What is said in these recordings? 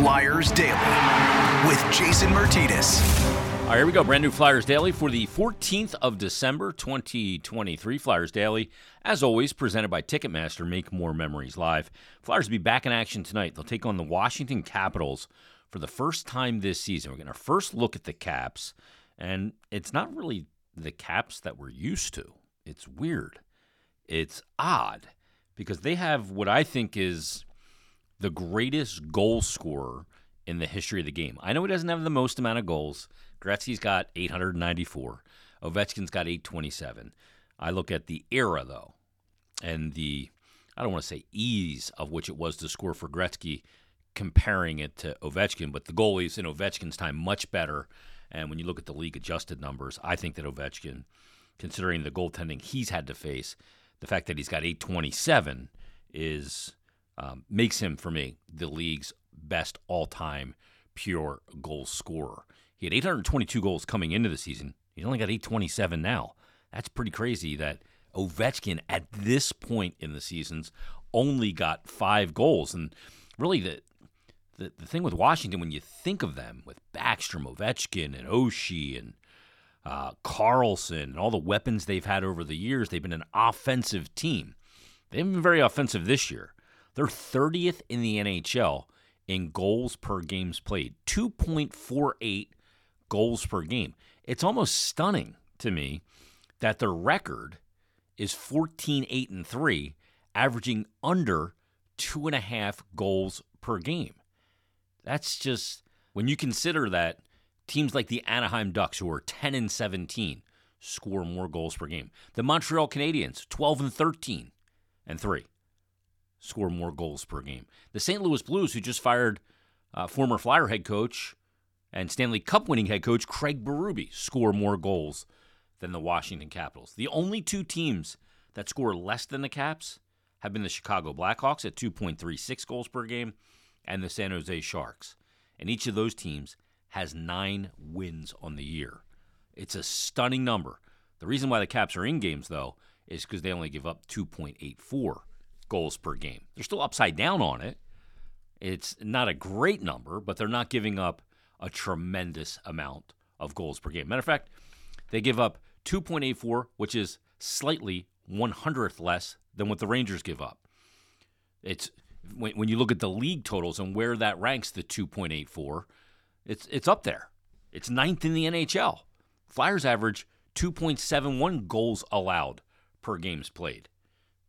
Flyers Daily with Jason Myrtetus. All right, here we go. Brand new Flyers Daily for the 14th of December, 2023. Flyers Daily, as always, presented by Ticketmaster. Make more memories live. Flyers will be back in action tonight. They'll take on the Washington Capitals for the first time this season. We're getting our first look at the Caps, and it's not really the Caps that we're used to. It's weird. It's odd because they have what I think is the greatest goal scorer in the history of the game. I know he doesn't have the most amount of goals. Gretzky's got 894. Ovechkin's got 827. I look at the era though, and the I don't want to say ease of which it was to score for Gretzky, comparing it to Ovechkin, but the goalies in Ovechkin's time much better. And when you look at the league adjusted numbers, I think that Ovechkin, considering the goaltending he's had to face, the fact that he's got 827 is um, makes him for me the league's best all-time pure goal scorer. He had 822 goals coming into the season. He's only got 827 now. That's pretty crazy that Ovechkin at this point in the seasons only got five goals. And really, the, the, the thing with Washington, when you think of them with Backstrom, Ovechkin, and Oshie, and uh, Carlson, and all the weapons they've had over the years, they've been an offensive team. They haven't been very offensive this year. They're 30th in the NHL in goals per games played, 2.48 goals per game. It's almost stunning to me that their record is 14 8 and 3, averaging under two and a half goals per game. That's just when you consider that teams like the Anaheim Ducks, who are 10 and 17, score more goals per game. The Montreal Canadiens, 12 and 13 and 3, score more goals per game. The St. Louis Blues, who just fired uh, former Flyer head coach and Stanley Cup winning head coach Craig Berube, score more goals than the Washington Capitals. The only two teams that score less than the Caps have been the Chicago Blackhawks at 2.36 goals per game and the San Jose Sharks. And each of those teams has nine wins on the year. It's a stunning number. The reason why the Caps are in games, though, is because they only give up 2.84 goals per game. They're still upside down on it. It's not a great number, but they're not giving up a tremendous amount of goals per game. Matter of fact, they give up 2.84, which is slightly 100th less than what the Rangers give up. It's when, when you look at the league totals and where that ranks the 2.84, it's it's up there. It's ninth in the NHL. Flyers average 2.71 goals allowed per games played.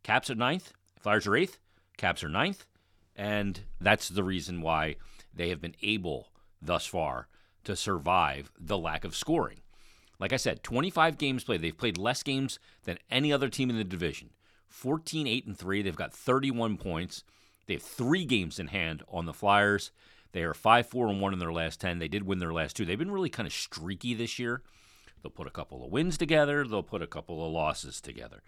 Caps are ninth. Flyers are eighth. Caps are ninth. And that's the reason why they have been able thus far to survive the lack of scoring. Like I said, 25 games played. They've played less games than any other team in the division. 14 8 and 3. They've got 31 points. They have 3 games in hand on the Flyers. They are 5 4 and 1 in their last 10. They did win their last two. They've been really kind of streaky this year. They'll put a couple of wins together, they'll put a couple of losses together.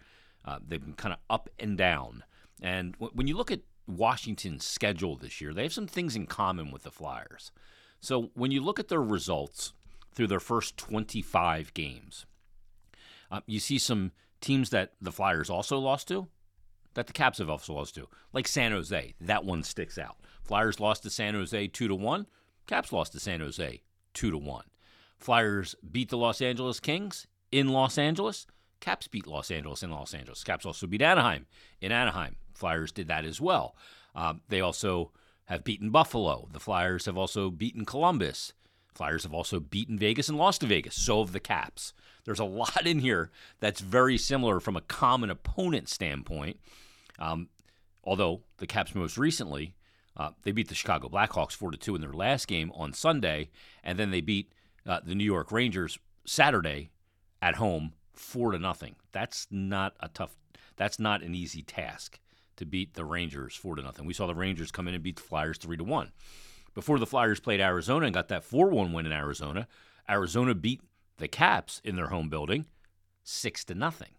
Uh, they've been kind of up and down. And w- when you look at Washington's schedule this year, they have some things in common with the Flyers. So when you look at their results through their first 25 games, uh, you see some teams that the Flyers also lost to, that the Caps have also lost to, like San Jose. That one sticks out. Flyers lost to San Jose two to one. Caps lost to San Jose two to one. Flyers beat the Los Angeles Kings in Los Angeles. Caps beat Los Angeles in Los Angeles. Caps also beat Anaheim in Anaheim. Flyers did that as well. Um, they also have beaten Buffalo. The Flyers have also beaten Columbus. Flyers have also beaten Vegas and lost to Vegas. So have the Caps. There's a lot in here that's very similar from a common opponent standpoint. Um, although the Caps most recently, uh, they beat the Chicago Blackhawks 4 2 in their last game on Sunday, and then they beat uh, the New York Rangers Saturday at home 4 to nothing. That's not a tough, that's not an easy task to beat the Rangers four to nothing. We saw the Rangers come in and beat the Flyers three to one. Before the Flyers played Arizona and got that four one win in Arizona, Arizona beat the Caps in their home building six to nothing.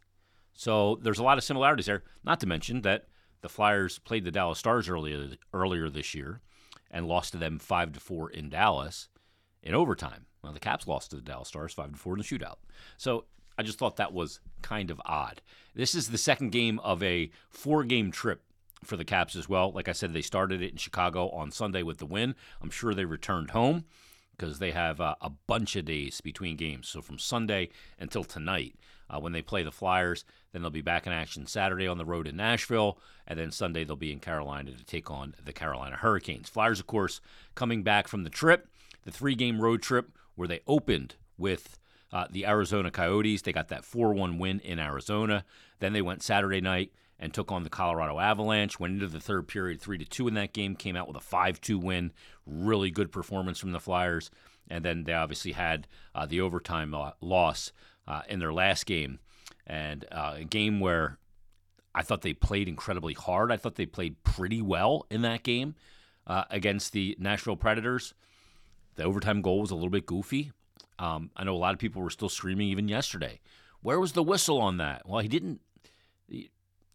So there's a lot of similarities there. Not to mention that the Flyers played the Dallas Stars earlier earlier this year and lost to them five to four in Dallas in overtime. Well, the Caps lost to the Dallas Stars five to four in the shootout. So I just thought that was kind of odd. This is the second game of a four game trip for the Caps as well. Like I said, they started it in Chicago on Sunday with the win. I'm sure they returned home because they have uh, a bunch of days between games. So from Sunday until tonight, uh, when they play the Flyers, then they'll be back in action Saturday on the road in Nashville, and then Sunday they'll be in Carolina to take on the Carolina Hurricanes. Flyers, of course, coming back from the trip, the three game road trip where they opened with uh, the Arizona Coyotes. They got that 4 1 win in Arizona. Then they went Saturday night and took on the Colorado Avalanche. Went into the third period 3 to 2 in that game, came out with a 5 2 win. Really good performance from the Flyers. And then they obviously had uh, the overtime uh, loss uh, in their last game. And uh, a game where I thought they played incredibly hard. I thought they played pretty well in that game uh, against the Nashville Predators. The overtime goal was a little bit goofy. Um, I know a lot of people were still screaming even yesterday. Where was the whistle on that? Well, he didn't. you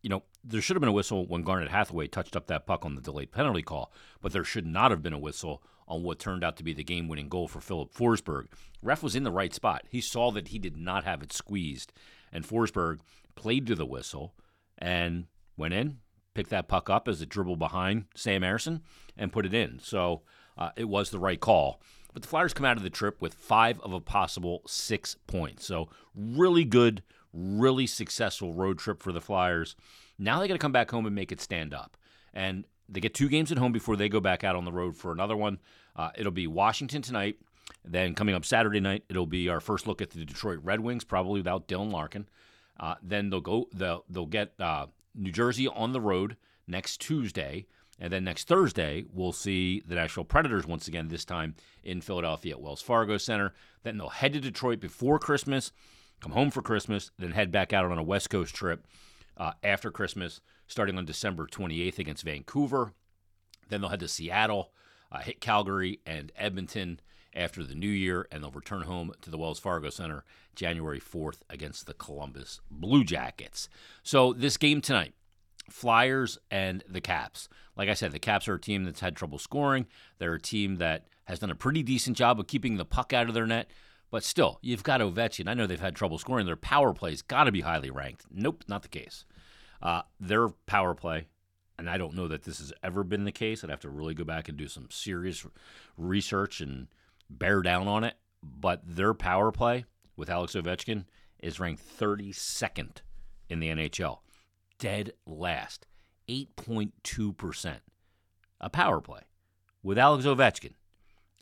know, there should have been a whistle when Garnet Hathaway touched up that puck on the delayed penalty call, but there should not have been a whistle on what turned out to be the game winning goal for Filip Forsberg. Ref was in the right spot. He saw that he did not have it squeezed, and Forsberg played to the whistle and went in, picked that puck up as it dribbled behind Sam Ersson, and put it in. So uh, it was the right call. But the Flyers come out of the trip with five of a possible six points. So, really good, really successful road trip for the Flyers. Now they got to come back home and make it stand up. And they get two games at home before they go back out on the road for another one. Uh, it'll be Washington tonight. Then coming up Saturday night, it'll be our first look at the Detroit Red Wings, probably without Dylan Larkin. Uh, then they'll go. They'll, they'll get uh, New Jersey on the road next Tuesday. And then next Thursday, we'll see the Nashville Predators once again, this time in Philadelphia at Wells Fargo Center. Then they'll head to Detroit before Christmas, come home for Christmas, then head back out on a West Coast trip uh, after Christmas, starting on December 28th against Vancouver. Then they'll head to Seattle, uh, hit Calgary and Edmonton after the new year, and they'll return home to the Wells Fargo Center January 4th against the Columbus Blue Jackets. So, this game tonight, Flyers and the Caps. Like I said, the Caps are a team that's had trouble scoring. They're a team that has done a pretty decent job of keeping the puck out of their net. But still, you've got Ovechkin. I know they've had trouble scoring. Their power play's got to be highly ranked. Nope, not the case. Uh, their power play, and I don't know that this has ever been the case. I'd have to really go back and do some serious research and bear down on it. But their power play with Alex Ovechkin is ranked 32nd in the NHL dead last, 8.2%. A power play with Alex Ovechkin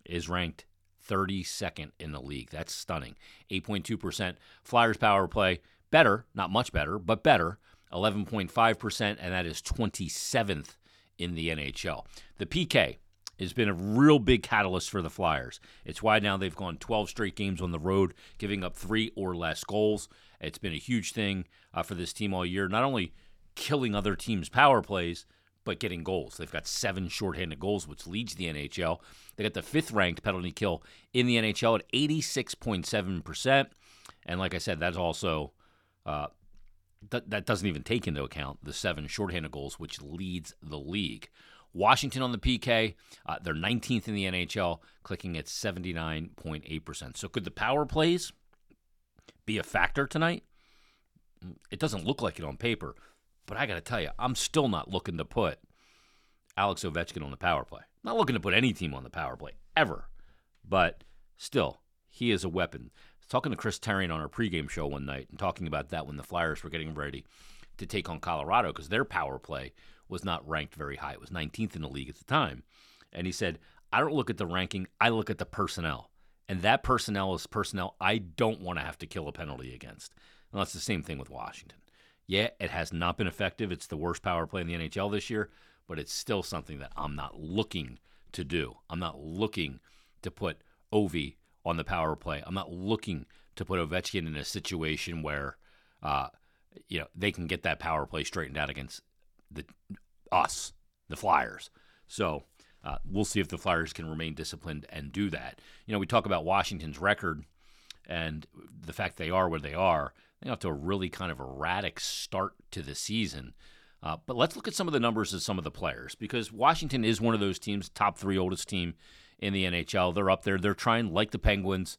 is ranked 32nd in the league. That's stunning. 8.2%. Flyers power play, better, not much better, but better, 11.5%, and that is 27th in the NHL. The PK has been a real big catalyst for the Flyers. It's why now they've gone 12 straight games on the road, giving up three or less goals. It's been a huge thing uh, for this team all year. Not only killing other teams' power plays, but getting goals. They've got seven shorthanded goals, which leads the NHL. They got the fifth ranked penalty kill in the NHL at 86.7%. And like I said, that's also, uh, th- that doesn't even take into account the seven shorthanded goals, which leads the league. Washington on the PK, uh, they're 19th in the NHL, clicking at 79.8%. So could the power plays be a factor tonight? It doesn't look like it on paper. But I got to tell you, I'm still not looking to put Alex Ovechkin on the power play. Not looking to put any team on the power play ever. But still, he is a weapon. talking to Chris Therien on our pregame show one night and talking about that when the Flyers were getting ready to take on Colorado because their power play was not ranked very high. It was 19th in the league at the time. And he said, I don't look at the ranking, I look at the personnel. And that personnel is personnel I don't want to have to kill a penalty against. And that's the same thing with Washington. Yeah, it has not been effective. It's the worst power play in the NHL this year, but it's still something that I'm not looking to do. I'm not looking to put Ovi on the power play. I'm not looking to put Ovechkin in a situation where, uh, you know, they can get that power play straightened out against the us, the Flyers. So uh, we'll see if the Flyers can remain disciplined and do that. You know, we talk about Washington's record and the fact they are where they are. They got to a really kind of erratic start to the season. Uh, but let's look at some of the numbers of some of the players because Washington is one of those teams, top three oldest team in the NHL. They're up there. They're trying, like the Penguins,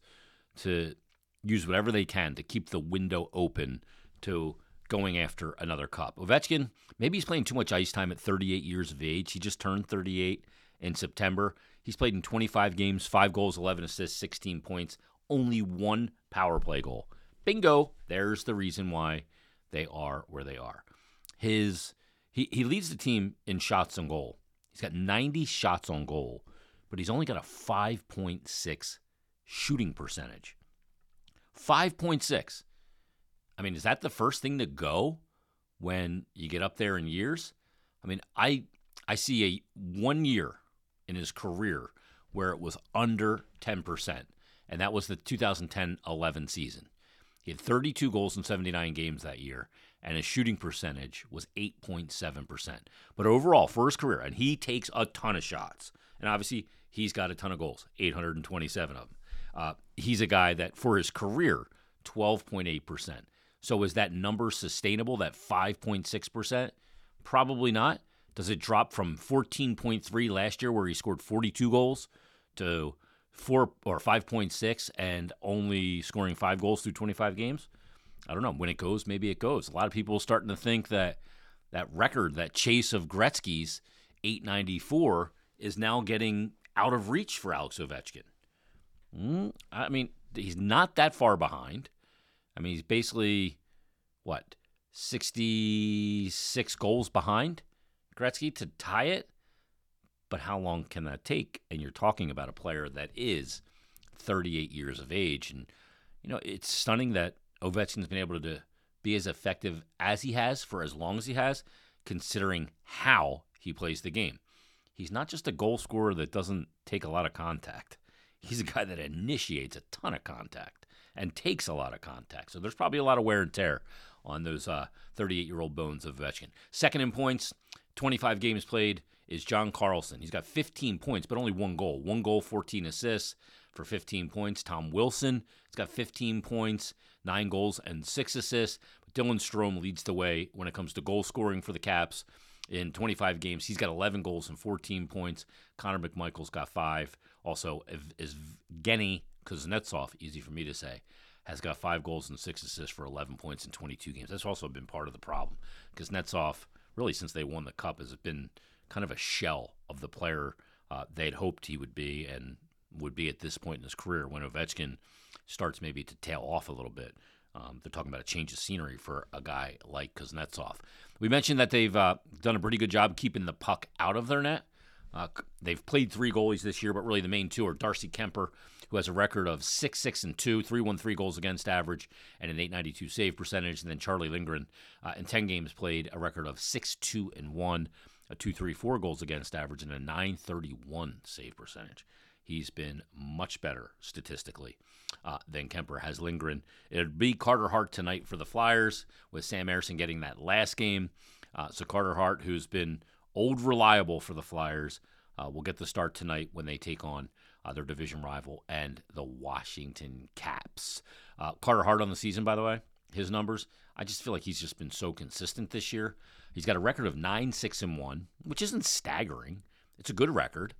to use whatever they can to keep the window open to going after another cup. Ovechkin, maybe he's playing too much ice time at 38 years of age. He just turned 38 in September. He's played in 25 games, five goals, 11 assists, 16 points, only one power play goal. Bingo. There's the reason why they are where they are. His he, he leads the team in shots on goal. He's got 90 shots on goal, but he's only got a 5.6 shooting percentage. 5.6. I mean, is that the first thing to go when you get up there in years? I mean, I I see a one year in his career where it was under 10%, and that was the 2010-11 season. He had 32 goals in 79 games that year, and his shooting percentage was 8.7%. But overall, for his career, and he takes a ton of shots, and obviously he's got a ton of goals, 827 of them. Uh, he's a guy that, for his career, 12.8%. So is that number sustainable, that 5.6%? Probably not. Does it drop from 14.3 last year, where he scored 42 goals, to four or 5.6 and only scoring five goals through 25 games? I don't know. When it goes, maybe it goes. A lot of people starting to think that that record, that chase of Gretzky's 894, is now getting out of reach for Alex Ovechkin. Mm, I mean, he's not that far behind. I mean, he's basically what 66 goals behind Gretzky to tie it. But how long can that take? And you're talking about a player that is 38 years of age, and you know it's stunning that Ovechkin's been able to be as effective as he has for as long as he has, considering how he plays the game. He's not just a goal scorer that doesn't take a lot of contact. He's a guy that initiates a ton of contact and takes a lot of contact. So there's probably a lot of wear and tear on those 38 uh, year old bones of Ovechkin. Second in points, 25 games played, is John Carlson. He's got 15 points, but only one goal. One goal, 14 assists for 15 points. Tom Wilson has got 15 points, nine goals, and six assists. Dylan Strome leads the way when it comes to goal scoring for the Caps. In 25 games, he's got 11 goals and 14 points. Connor McMichael's got five. Also, is Genny Kuznetsov, easy for me to say, has got five goals and six assists for 11 points in 22 games. That's also been part of the problem because Netsov, really since they won the cup, has been kind of a shell of the player uh, they'd hoped he would be and would be at this point in his career when Ovechkin starts maybe to tail off a little bit. Um, they're talking about a change of scenery for a guy like Kuznetsov. We mentioned that they've uh, done a pretty good job keeping the puck out of their net. Uh, they've played three goalies this year, but really the main two are Darcy Kuemper, who has a record of 6 6 and 2, 313 goals against average, and an 892 save percentage. And then Charlie Lindgren, uh, in 10 games played, a record of 6 2 and 1, a 234 goals against average, and a 931 save percentage. He's been much better statistically uh, than Kuemper has Lindgren. It'd be Carter Hart tonight for the Flyers, with Sam Ersson getting that last game. Uh, so Carter Hart, who's been old reliable for the Flyers, uh, will get the start tonight when they take on uh, their division rival and the Washington Caps. Uh, Carter Hart on the season, by the way, his numbers. I just feel like he's just been so consistent this year. He's got a record of 9 6 and 1, which isn't staggering. It's a good record.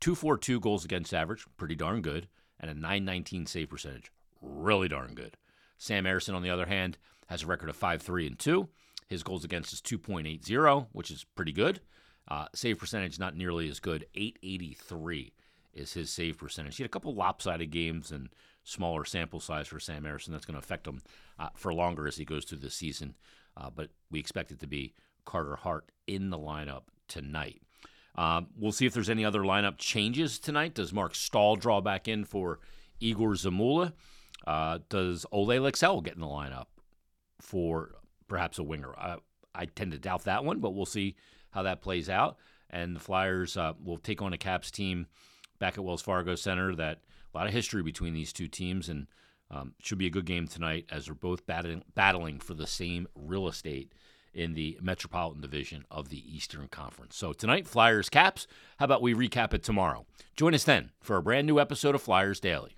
242 goals against average, pretty darn good, and a 919 save percentage, really darn good. Sam Ersson, on the other hand, has a record of 5 3 and 2. His goals against is 2.80, which is pretty good. Uh, save percentage not nearly as good. 883 is his save percentage. He had a couple lopsided games and smaller sample size for Sam Ersson. That's going to affect him uh, for longer as he goes through the season. Uh, but we expect it to be Carter Hart in the lineup tonight. Um, we'll see if there's any other lineup changes tonight. Does Mark Staal draw back in for Egor Zamula? Uh, does Olle Lycksell get in the lineup for perhaps a winger? I, I tend to doubt that one, but we'll see how that plays out. And the Flyers uh, will take on a Caps team back at Wells Fargo Center that a lot of history between these two teams and um, should be a good game tonight as they're both battling, battling for the same real estate in the Metropolitan Division of the Eastern Conference. So tonight, Flyers Caps. How about we recap it tomorrow? Join us then for a brand new episode of Flyers Daily.